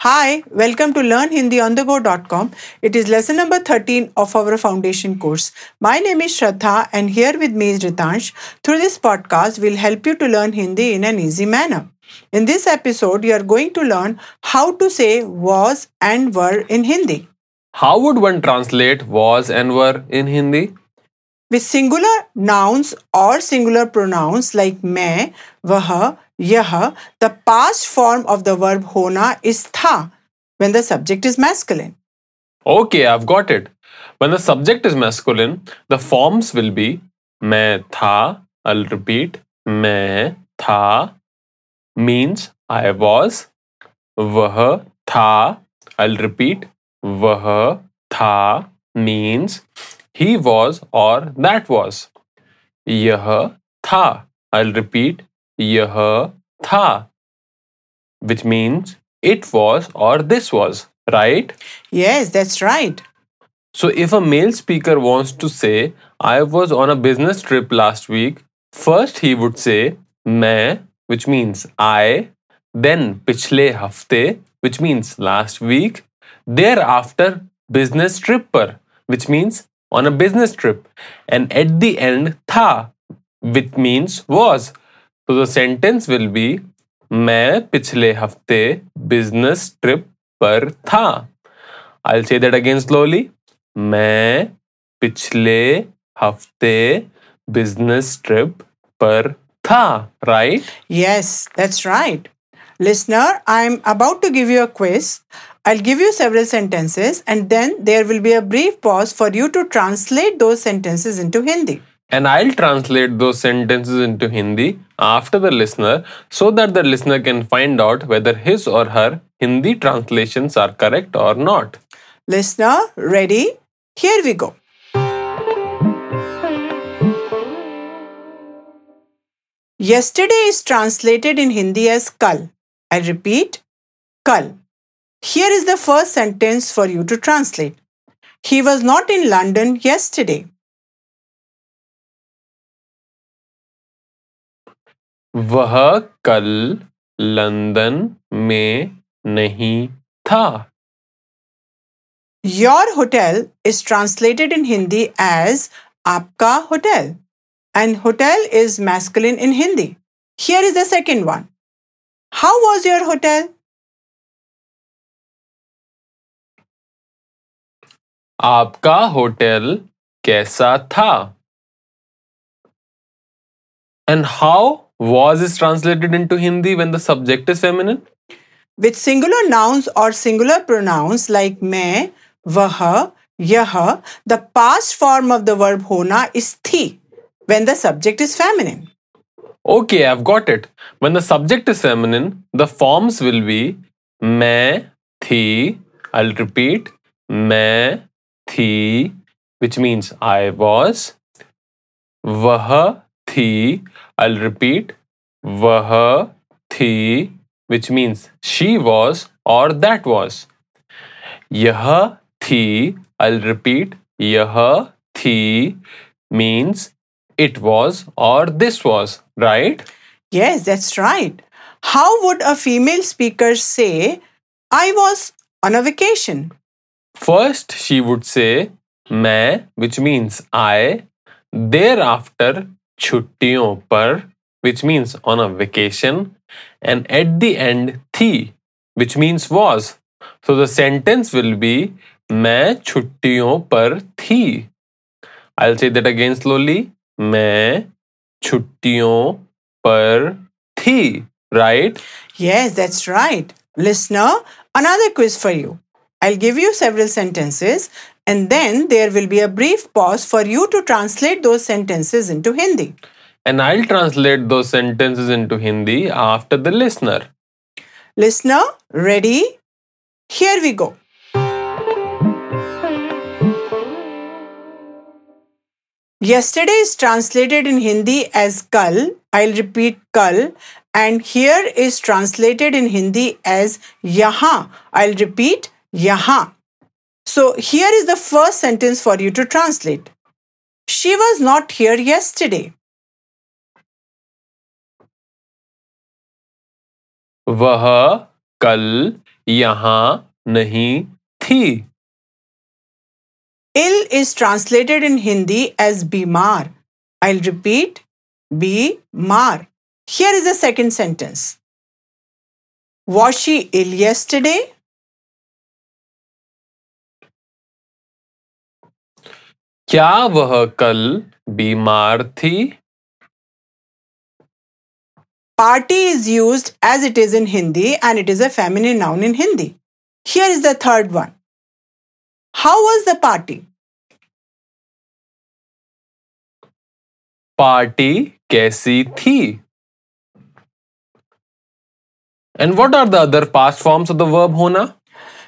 Hi, welcome to learnhindionythego.com. It is lesson number 13 of our foundation course. My name is Shraddha and here with me is Ritansh. Through this podcast, we'll help you to learn Hindi in an easy manner. In this episode, you are going to learn how to say was and were in Hindi. How would one translate was and were in Hindi? With singular nouns or singular pronouns like मैं, वह, यह, the past form of the verb hona is tha when the subject is masculine. Okay, I've got it. When the subject is masculine, the forms will be मैं था, I'll repeat, मैं था means I was, वह था, I'll repeat, वह था means he was or that was. यह था, I'll repeat, यह था, which means it was or this was, right? Yes, that's right. So if a male speaker wants to say, I was on a business trip last week, first he would say, मैं, which means I, then पिछले हफ्ते, which means last week, thereafter business trip पर, which means on a business trip, and at the end था, which means was. So the sentence will be, मैं पिछले हफ्ते business trip पर था. I'll say that again slowly. मैं पिछले हफ्ते बिजनेस ट्रिप पर था right Yes, that's right. Listener, I'm about to give you a quiz. I'll give you several sentences and then there will be a brief pause for you to translate those sentences into Hindi. and I'll translate those sentences into Hindi after the listener so that the listener can find out whether his or her Hindi translations are correct or not. Listener, ready? Here we go. Yesterday is translated in Hindi as kal. I repeat, kal. Here is the first sentence for you to translate. He was not in London yesterday. वह कल London में नहीं था। Your hotel is translated in Hindi as आपका hotel and hotel is masculine in Hindi here is the second one how was your hotel आपका hotel कैसा था? And how was is translated into Hindi when the subject is feminine? With singular nouns or singular pronouns like मैं, वह, यह, the past form of the verb होना is थी when the subject is feminine. Okay, I've got it. When the subject is feminine, the forms will be मैं थी. I'll repeat मैं थी, which means I was. वह थी. I'll repeat वह थी, which means she was or that was. यह थी. I'll repeat यह थी means it was or this was, right? Yes, that's right. How would a female speaker say, I was on a vacation? First, she would say मैं, which means I. Thereafter, छुट्टियों पर, which means on a vacation. And at the end, थी, which means was. So the sentence will be मैं छुट्टियों पर थी. I'll say that again slowly. मैं छुट्टियों पर थी. Right? Yes, that's right. Listener, another quiz for you. I'll give you several sentences and then there will be a brief pause for you to translate those sentences into Hindi. And I'll translate those sentences into Hindi after the listener. Listener, ready? Here we go. Yesterday is translated in Hindi as kal. I'll repeat kal. And here is translated in Hindi as yaha. I'll repeat yahan. So here is the first sentence for you to translate. She was not here yesterday. वह कल यहाँ नहीं थी Ill is translated in Hindi as bimar. I'll repeat bimar. Here is the second sentence. Was she ill yesterday? क्या वह कल बीमार थी Party is used as it is in Hindi and it is a feminine noun in Hindi. Here is the third one. How was the party? Party कैसी थी And what are the other past forms of the verb hona?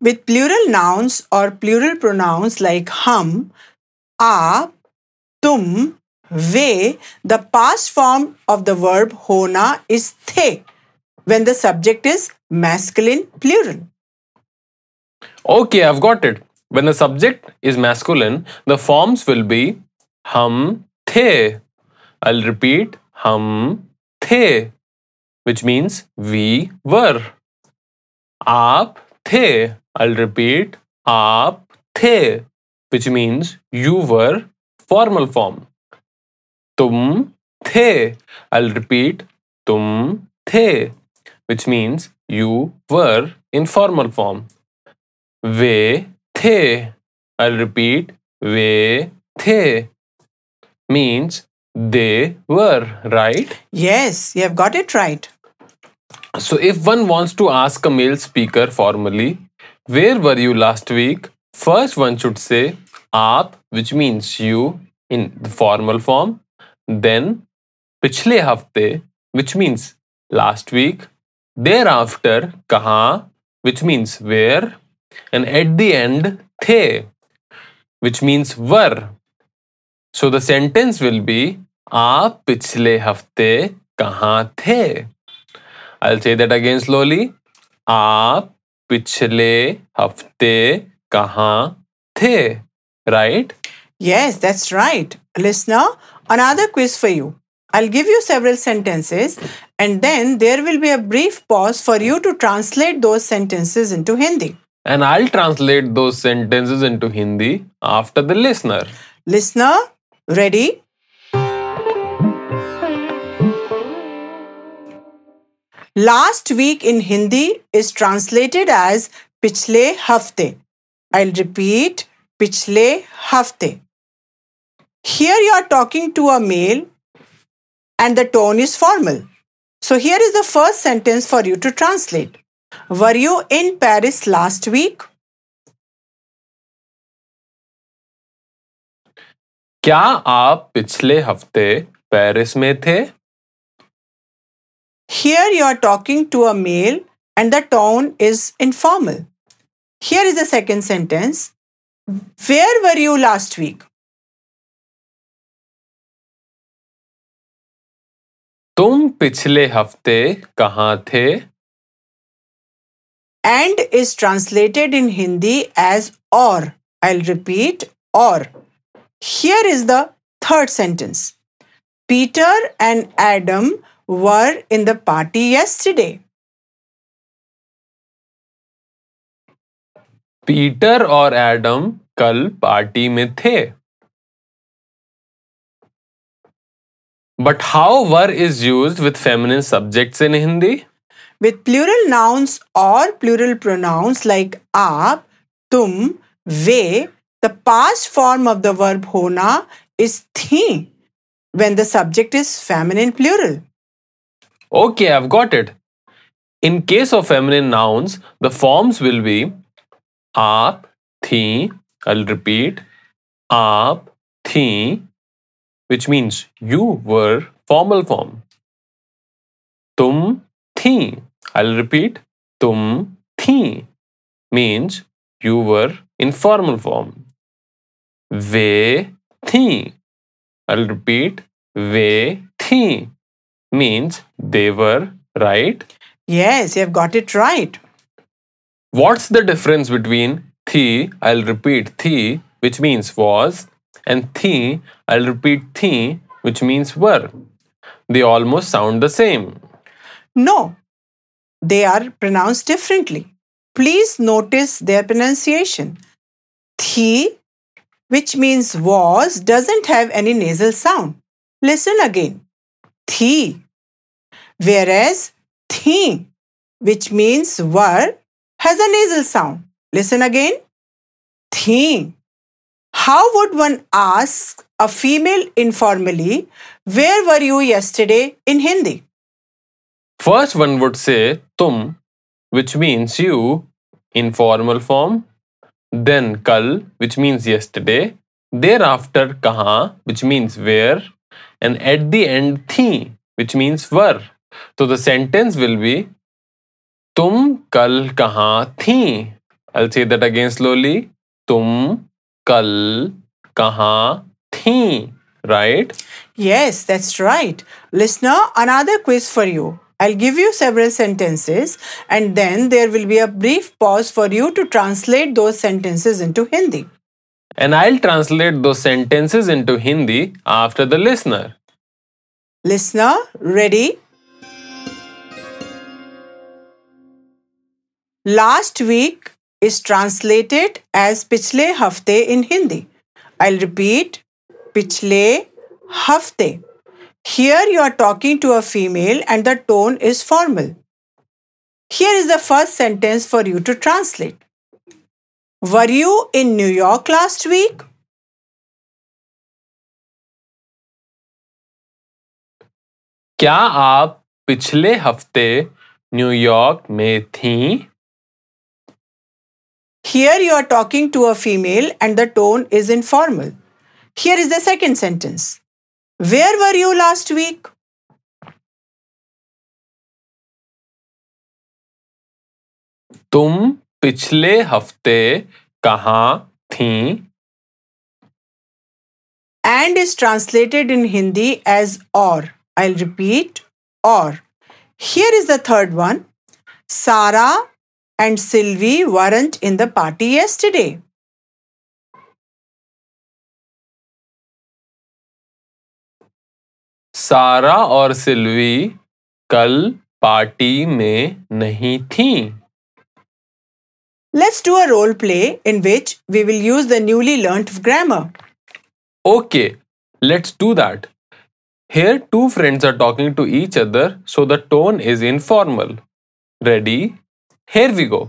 With plural nouns or plural pronouns like hum, aap, tum, ve, the past form of the verb hona is the when the subject is masculine plural. Okay, I've got it. When the subject is masculine, the forms will be hum the. I'll repeat hum the, which means we were. Aap the. I'll repeat aap the, which means you were formal form. Tum the. I'll repeat tum the, which means you were informal form. Ve the. I'll repeat ve the means they were, right? Yes, you have got it right. So, if one wants to ask a male speaker formally, Where were you last week? First, one should say, aap which means you in the formal form then पिछले हफ्ते which means last week thereafter kahan which means where and at the end the which means were so the sentence will be आप पिछले हफ्ते कहाँ थे I'll say that again slowly आप पिछले हफ्ते कहाँ थे right Yes, that's right. Listener, another quiz for you. I'll give you several sentences and then there will be a brief pause for you to translate those sentences into Hindi. and I'll translate those sentences into Hindi after the listener Listener, ready? Last week in Hindi is translated as Pichle Hafte. I'll repeat Pichle Hafte. Here you are talking to a male and the tone is formal. So here is the first sentence for you to translate. Were you in Paris last week? क्या आप पिछले हफ्ते Paris में थे Here you are talking to a male and the tone is informal. Here is the second sentence. Where were you last week? तुम पिछले हफ्ते कहाँ थे And is translated in Hindi as or. I'll repeat or. Here is the third sentence. Peter and Adam were in the party yesterday. Peter और Adam कल party में थे। But how were is use with feminine subject in Hindi with plural nouns और plural pronouns like आप तुम वे the past form of the verb होना is थी when the subject is feminine plural okay I got it in case of feminine nouns the forms will be aap, thi, I'll repeat, aap, thi, which means you were formal form. Tum, thi, I'll repeat, tum, thi, means you were informal form. Ve, thi, I'll repeat, ve, thi, means they were right. Yes, you have got it right. What's the difference between thi, I'll repeat thi, which means was, and thi, I'll repeat thi, which means were? They almost sound the same. No, they are pronounced differently. Please notice their pronunciation. Thi, which means was, doesn't have any nasal sound. Listen again. Thi. Whereas thi, which means were, has a nasal sound. Listen again. Thi. How would one ask a female informally, Where were you yesterday in Hindi? First one would say tum, which means you, in formal form. Then kal, which means yesterday. Thereafter kaha, which means where. And at the end thi, which means were. So the sentence will be tum kal kaha thi. I'll say that again slowly. Tum kal kaha thi. Right? Yes, that's right. Listener, another quiz for you. I'll give you several sentences and then there will be a brief pause for you to translate those sentences into Hindi. And I'll translate those sentences into Hindi after the listener. Listener, ready? Last week is translated as Pichle Hafte in Hindi. I'll repeat Pichle Hafte. Here you are talking to a female and the tone is formal. Here is the first sentence for you to translate. Were you in New York last week? क्या आप पिछले हफ्ते New York में थीं? Here you are talking to a female and the tone is informal. Here is the second sentence. Where were you last week? तुम पिछले हफ्ते कहाँ थीं? And is translated in Hindi as or. I'll repeat or. Here is the third one. Sarah and Sylvie weren't in the party yesterday. सारा और सिल्वी कल party में नहीं थीं। Let's do a role play in which we will use the newly learnt grammar. Okay, let's do that. Here, two friends are talking to each other, so the tone is informal. Ready? Here we go.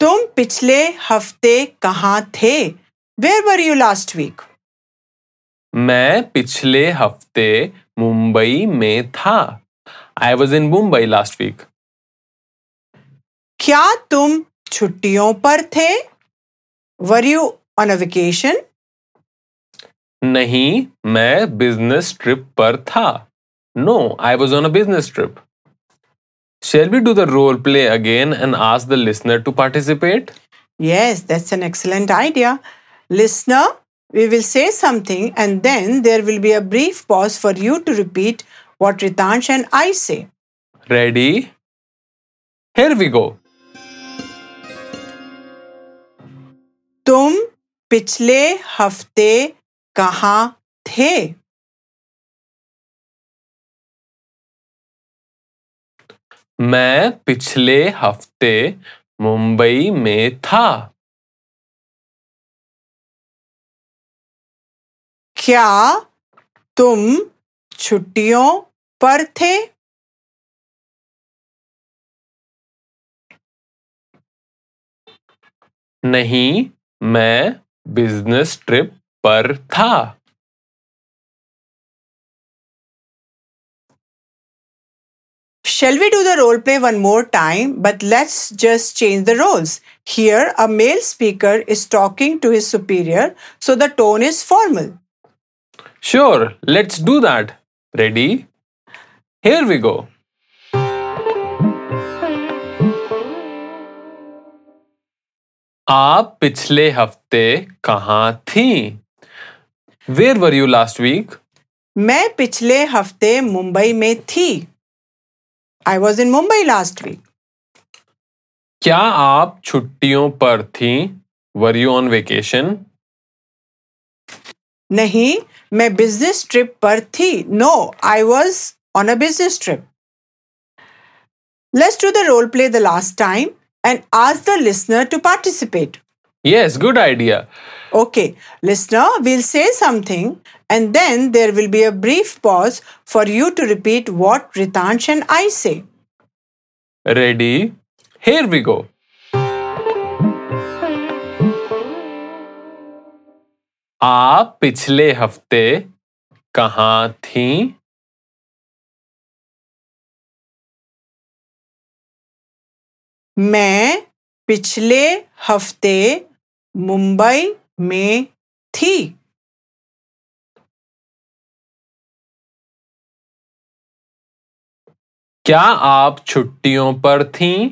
तुम पिछले हफ़्ते कहाँ थे? Where were you last week मैं पिछले हफ़्ते मुंबई में था। I was in Mumbai last week क्या तुम छुट्टियों पर थे? Were you on a vacation नहीं मैं बिज़नेस ट्रिप पर था। No I was on a business trip Shall we do the role play again and ask the listener to participate? Yes, that's an excellent idea. Listener, we will say something and then there will be a brief pause for you to repeat what Ritansh and I say. Ready? Here we go. तुम पिछले हफ़्ते कहाँ थे मैं पिछले हफ़्ते मुंबई में था। क्या तुम छुट्टियों पर थे? नहीं मैं बिज़नेस ट्रिप पर था। Shall we do the role play one more time? But let's just change the roles. Here, a male speaker is talking to his superior, so the tone is formal. Sure, let's do that. Ready? Here we go. आप पिछले हफ्ते कहाँ थी where were you last week मैं पिछले हफ्ते मुंबई में थी I was in Mumbai last week क्या आप छुट्टियों पर थी? वर यू ऑन वेकेशन नहीं मैं बिज़नेस ट्रिप पर थी. No I was on a business trip Let's do the role play the last time and ask the listener to participate. Yes, good idea. Okay, listener, we'll say something and then there will be a brief pause for you to repeat what Ritansh and I say. Ready? Here we go. आप पिछले हफ़्ते कहाँ थीं? मैं पिछले हफ़्ते मुंबई में थी क्या आप छुट्टियों पर थीं?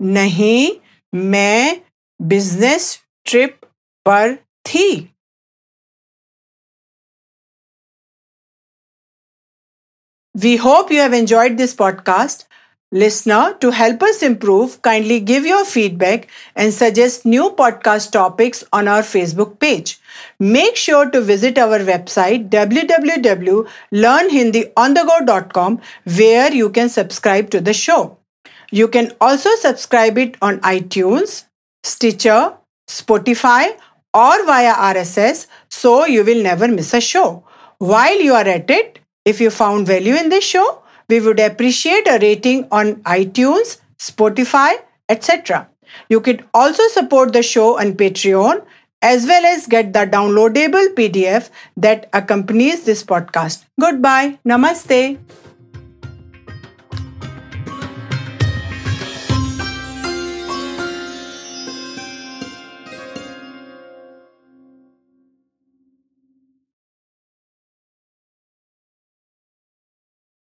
नहीं मैं बिज़नेस ट्रिप पर थी We hope you have enjoyed this podcast. Listener, to help us improve, kindly give your feedback and suggest new podcast topics on our Facebook page. Make sure to visit our website www.learnhindionthego.com where you can subscribe to the show. You can also subscribe it on iTunes, Stitcher, Spotify, or via RSS so you will never miss a show. While you are at it, if you found value in this show, we would appreciate a rating on iTunes, Spotify, etc. You could also support the show on Patreon as well as get the downloadable PDF that accompanies this podcast. Goodbye. Namaste.